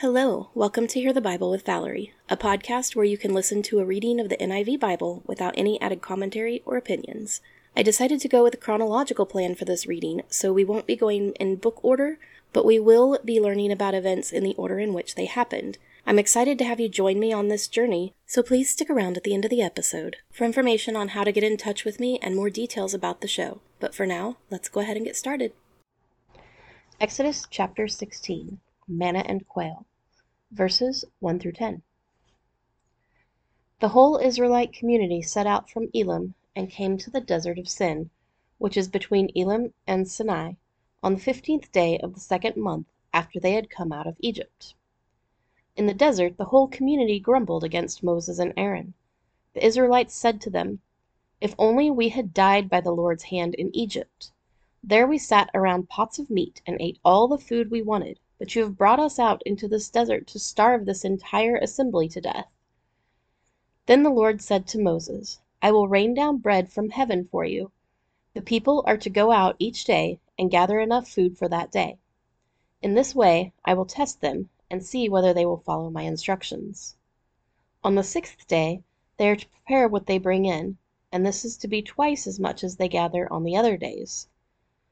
Hello, welcome to Hear the Bible with Valerie, a podcast where you can listen to a reading of the NIV Bible without any added commentary or opinions. I decided to go with a chronological plan for this reading, so we won't be going in book order, but we will be learning about events in the order in which they happened. I'm excited to have you join me on this journey, so please stick around at the end of the episode for information on how to get in touch with me and more details about the show. But for now, let's go ahead and get started. Exodus chapter 16 Manna and Quail verses 1 through 10. The whole Israelite community set out from Elim and came to the desert of Sin, which is between Elim and Sinai, on the fifteenth day of the second month after they had come out of Egypt. In the desert the whole community grumbled against Moses and Aaron. The Israelites said to them, If only we had died by the Lord's hand in Egypt! There we sat around pots of meat and ate all the food we wanted but you have brought us out into this desert to starve this entire assembly to death. Then the Lord said to Moses, I will rain down bread from heaven for you. The people are to go out each day and gather enough food for that day. In this way I will test them and see whether they will follow my instructions. On the sixth day they are to prepare what they bring in, and this is to be twice as much as they gather on the other days.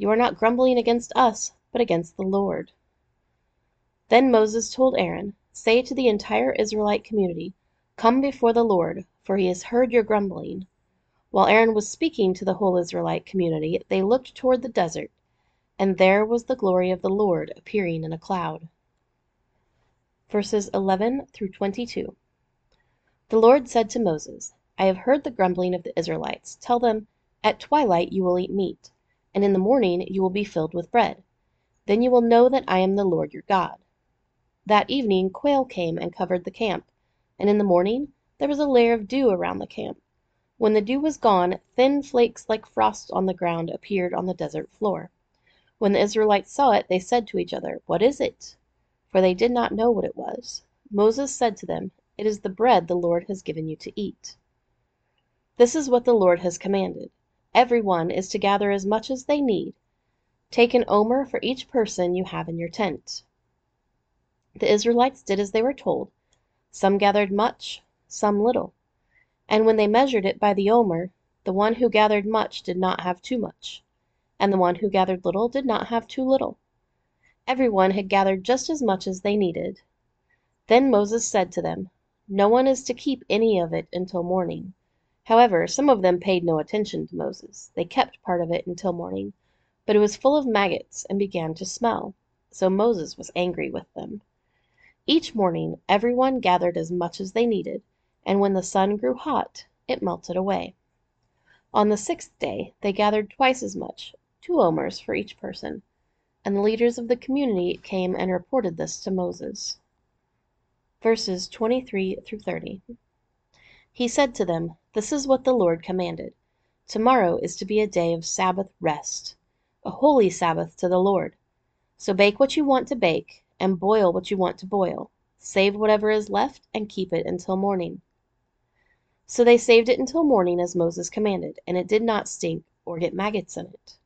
You are not grumbling against us, but against the Lord. Then Moses told Aaron, Say to the entire Israelite community, Come before the Lord, for he has heard your grumbling. While Aaron was speaking to the whole Israelite community, they looked toward the desert, and there was the glory of the Lord appearing in a cloud. Verses 11 through 22. The Lord said to Moses, I have heard the grumbling of the Israelites. Tell them, At twilight you will eat meat and in the morning you will be filled with bread. Then you will know that I am the Lord your God. That evening quail came and covered the camp, and in the morning there was a layer of dew around the camp. When the dew was gone, thin flakes like frost on the ground appeared on the desert floor. When the Israelites saw it, they said to each other, What is it? For they did not know what it was. Moses said to them, It is the bread the Lord has given you to eat. This is what the Lord has commanded. Every one is to gather as much as they need. Take an omer for each person you have in your tent. The Israelites did as they were told. Some gathered much, some little. And when they measured it by the omer, the one who gathered much did not have too much, and the one who gathered little did not have too little. Every one had gathered just as much as they needed. Then Moses said to them, No one is to keep any of it until morning. However, some of them paid no attention to Moses. They kept part of it until morning, but it was full of maggots and began to smell. So Moses was angry with them. Each morning every one gathered as much as they needed, and when the sun grew hot, it melted away. On the sixth day they gathered twice as much, two omers for each person, and the leaders of the community came and reported this to Moses. Verses 23 through 30. He said to them, This is what the Lord commanded. Tomorrow is to be a day of Sabbath rest, a holy Sabbath to the Lord. So bake what you want to bake, and boil what you want to boil. Save whatever is left, and keep it until morning. So they saved it until morning as Moses commanded, and it did not stink or get maggots in it.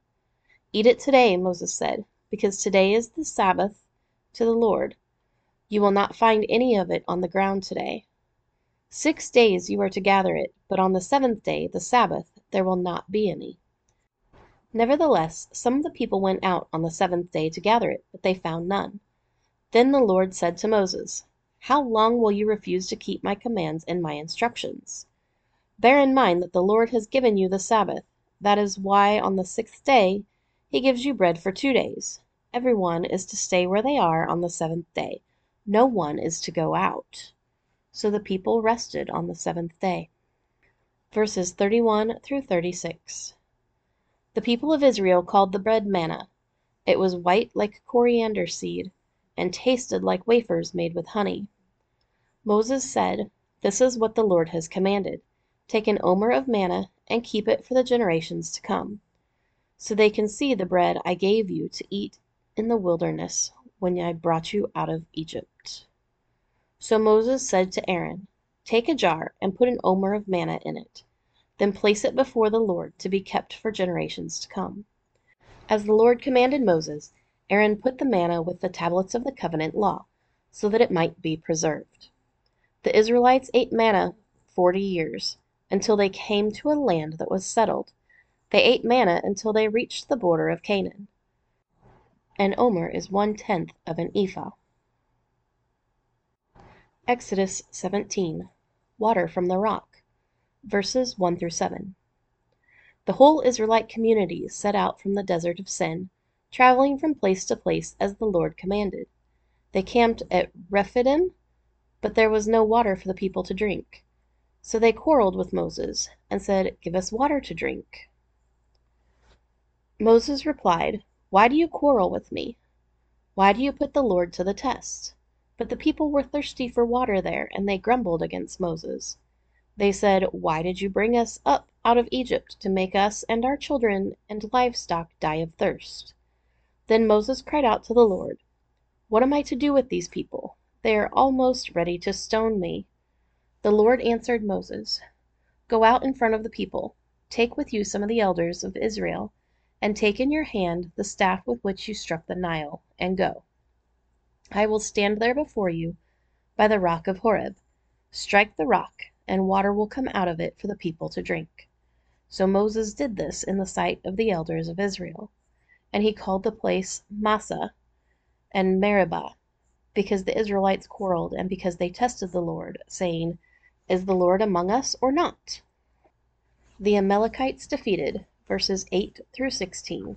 Eat it today, Moses said, because today is the Sabbath to the Lord. You will not find any of it on the ground today. Six days you are to gather it, but on the seventh day, the Sabbath, there will not be any. Nevertheless, some of the people went out on the seventh day to gather it, but they found none. Then the Lord said to Moses, How long will you refuse to keep my commands and my instructions? Bear in mind that the Lord has given you the Sabbath. That is why on the sixth day he gives you bread for two days. Every one is to stay where they are on the seventh day. No one is to go out. So the people rested on the seventh day. Verses 31 through 36. The people of Israel called the bread manna. It was white like coriander seed, and tasted like wafers made with honey. Moses said, This is what the Lord has commanded Take an omer of manna, and keep it for the generations to come, so they can see the bread I gave you to eat in the wilderness when I brought you out of Egypt. So Moses said to Aaron, Take a jar, and put an omer of manna in it. Then place it before the Lord to be kept for generations to come. As the Lord commanded Moses, Aaron put the manna with the tablets of the covenant law, so that it might be preserved. The Israelites ate manna forty years, until they came to a land that was settled. They ate manna until they reached the border of Canaan. An omer is one tenth of an ephah. Exodus 17 Water from the rock, verses 1 through 7. The whole Israelite community set out from the desert of Sin, traveling from place to place as the Lord commanded. They camped at Rephidim, but there was no water for the people to drink. So they quarreled with Moses, and said, Give us water to drink. Moses replied, Why do you quarrel with me? Why do you put the Lord to the test? But the people were thirsty for water there, and they grumbled against Moses. They said, Why did you bring us up out of Egypt to make us and our children and livestock die of thirst? Then Moses cried out to the Lord, What am I to do with these people? They are almost ready to stone me. The Lord answered Moses, Go out in front of the people, take with you some of the elders of Israel, and take in your hand the staff with which you struck the Nile, and go. I will stand there before you by the rock of Horeb. Strike the rock, and water will come out of it for the people to drink. So Moses did this in the sight of the elders of Israel. And he called the place Massah and Meribah, because the Israelites quarreled, and because they tested the Lord, saying, Is the Lord among us or not? The Amalekites defeated, verses 8 through 16.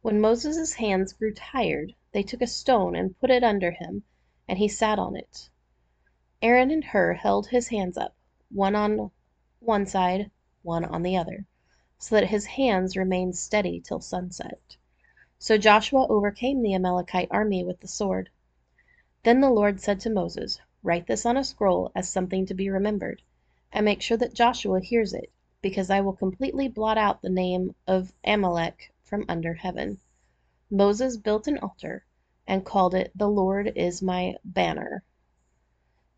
When Moses' hands grew tired, they took a stone and put it under him, and he sat on it. Aaron and Hur held his hands up, one on one side, one on the other, so that his hands remained steady till sunset. So Joshua overcame the Amalekite army with the sword. Then the Lord said to Moses, Write this on a scroll as something to be remembered, and make sure that Joshua hears it, because I will completely blot out the name of Amalek from under heaven. Moses built an altar and called it, The Lord is my banner.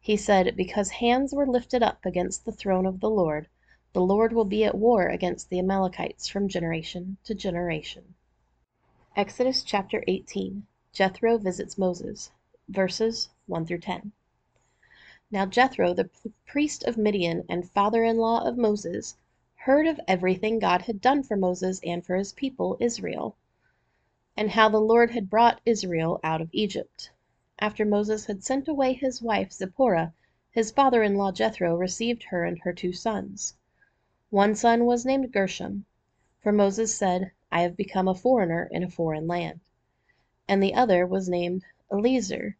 He said, Because hands were lifted up against the throne of the Lord, the Lord will be at war against the Amalekites from generation to generation. Exodus chapter 18 Jethro visits Moses, verses 1 through 10. Now Jethro, the priest of Midian and father in law of Moses, heard of everything God had done for Moses and for his people Israel, and how the Lord had brought Israel out of Egypt. After Moses had sent away his wife Zipporah, his father in law Jethro received her and her two sons. One son was named Gershom, for Moses said, I have become a foreigner in a foreign land. And the other was named Eliezer,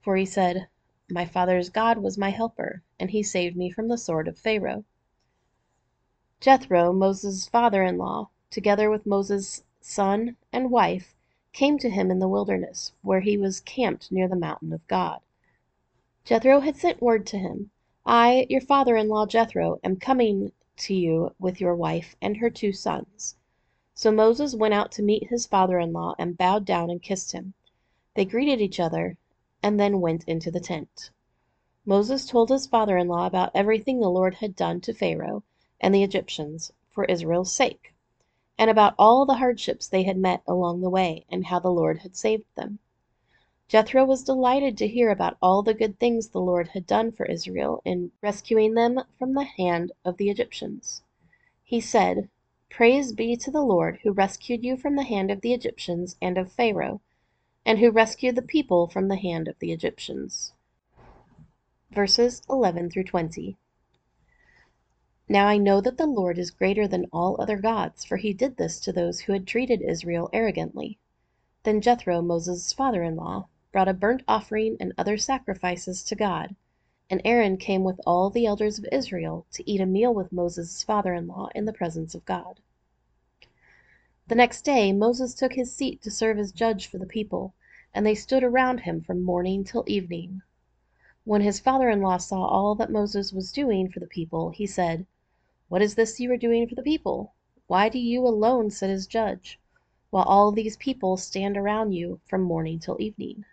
for he said, My father's God was my helper, and he saved me from the sword of Pharaoh. Jethro, Moses' father in law, together with Moses' son and wife, came to him in the wilderness, where he was camped near the mountain of God. Jethro had sent word to him, I, your father in law Jethro, am coming to you with your wife and her two sons. So Moses went out to meet his father in law and bowed down and kissed him. They greeted each other and then went into the tent. Moses told his father in law about everything the Lord had done to Pharaoh and the Egyptians for Israel's sake, and about all the hardships they had met along the way, and how the Lord had saved them. Jethro was delighted to hear about all the good things the Lord had done for Israel in rescuing them from the hand of the Egyptians. He said, Praise be to the Lord who rescued you from the hand of the Egyptians and of Pharaoh, and who rescued the people from the hand of the Egyptians. verses 11 through 20. Now I know that the Lord is greater than all other gods, for he did this to those who had treated Israel arrogantly. Then Jethro, Moses' father in law, brought a burnt offering and other sacrifices to God. And Aaron came with all the elders of Israel to eat a meal with Moses' father in law in the presence of God. The next day Moses took his seat to serve as judge for the people, and they stood around him from morning till evening. When his father in law saw all that Moses was doing for the people, he said, what is this you are doing for the people? Why do you alone sit as judge, while all these people stand around you from morning till evening?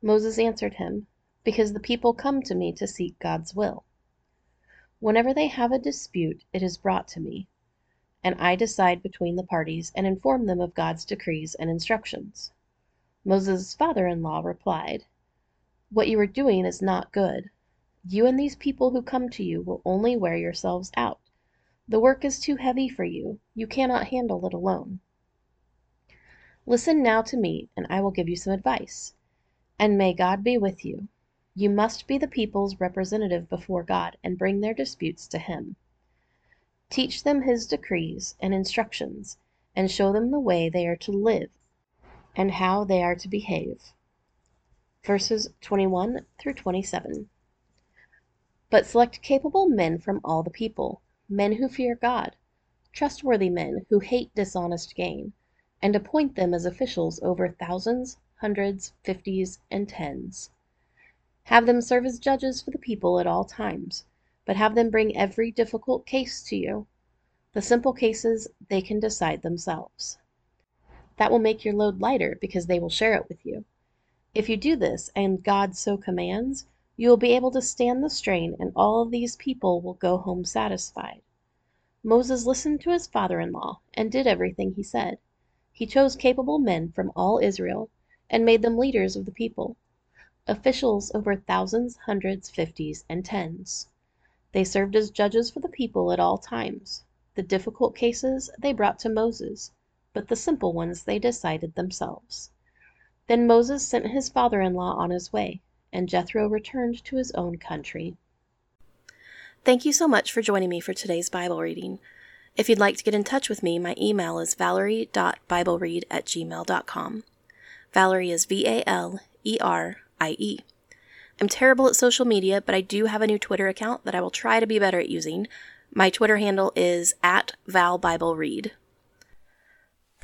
Moses answered him, Because the people come to me to seek God's will. Whenever they have a dispute, it is brought to me, and I decide between the parties and inform them of God's decrees and instructions. Moses' father in law replied, What you are doing is not good. You and these people who come to you will only wear yourselves out. The work is too heavy for you. You cannot handle it alone. Listen now to me, and I will give you some advice. And may God be with you. You must be the people's representative before God and bring their disputes to Him. Teach them His decrees and instructions, and show them the way they are to live and how they are to behave. Verses 21 through 27. But select capable men from all the people, men who fear God, trustworthy men who hate dishonest gain, and appoint them as officials over thousands, hundreds, fifties, and tens. Have them serve as judges for the people at all times, but have them bring every difficult case to you. The simple cases they can decide themselves. That will make your load lighter because they will share it with you. If you do this, and God so commands, you will be able to stand the strain, and all of these people will go home satisfied. Moses listened to his father in law, and did everything he said. He chose capable men from all Israel, and made them leaders of the people, officials over thousands, hundreds, fifties, and tens. They served as judges for the people at all times. The difficult cases they brought to Moses, but the simple ones they decided themselves. Then Moses sent his father in law on his way and Jethro returned to his own country. Thank you so much for joining me for today's Bible reading. If you'd like to get in touch with me, my email is valerie.bibleread at gmail.com. Valerie is V A L E R I E. I'm terrible at social media, but I do have a new Twitter account that I will try to be better at using. My Twitter handle is at ValBibleRead.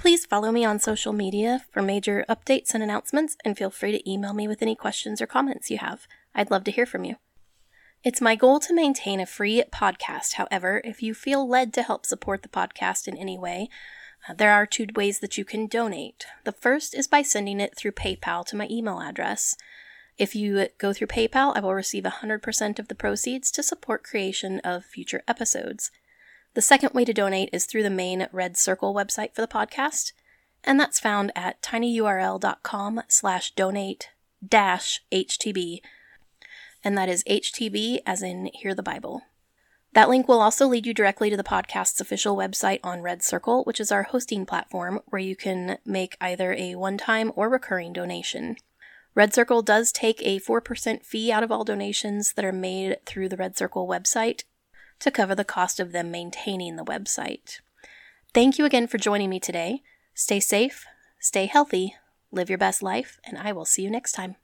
Please follow me on social media for major updates and announcements, and feel free to email me with any questions or comments you have. I'd love to hear from you. It's my goal to maintain a free podcast. However, if you feel led to help support the podcast in any way, uh, there are two ways that you can donate. The first is by sending it through PayPal to my email address. If you go through PayPal, I will receive 100% of the proceeds to support creation of future episodes. The second way to donate is through the main Red Circle website for the podcast, and that's found at tinyurl.com slash donate dash HTB, and that is HTB as in Hear the Bible. That link will also lead you directly to the podcast's official website on Red Circle, which is our hosting platform where you can make either a one time or recurring donation. Red Circle does take a 4% fee out of all donations that are made through the Red Circle website, to cover the cost of them maintaining the website. Thank you again for joining me today. Stay safe, stay healthy, live your best life, and I will see you next time.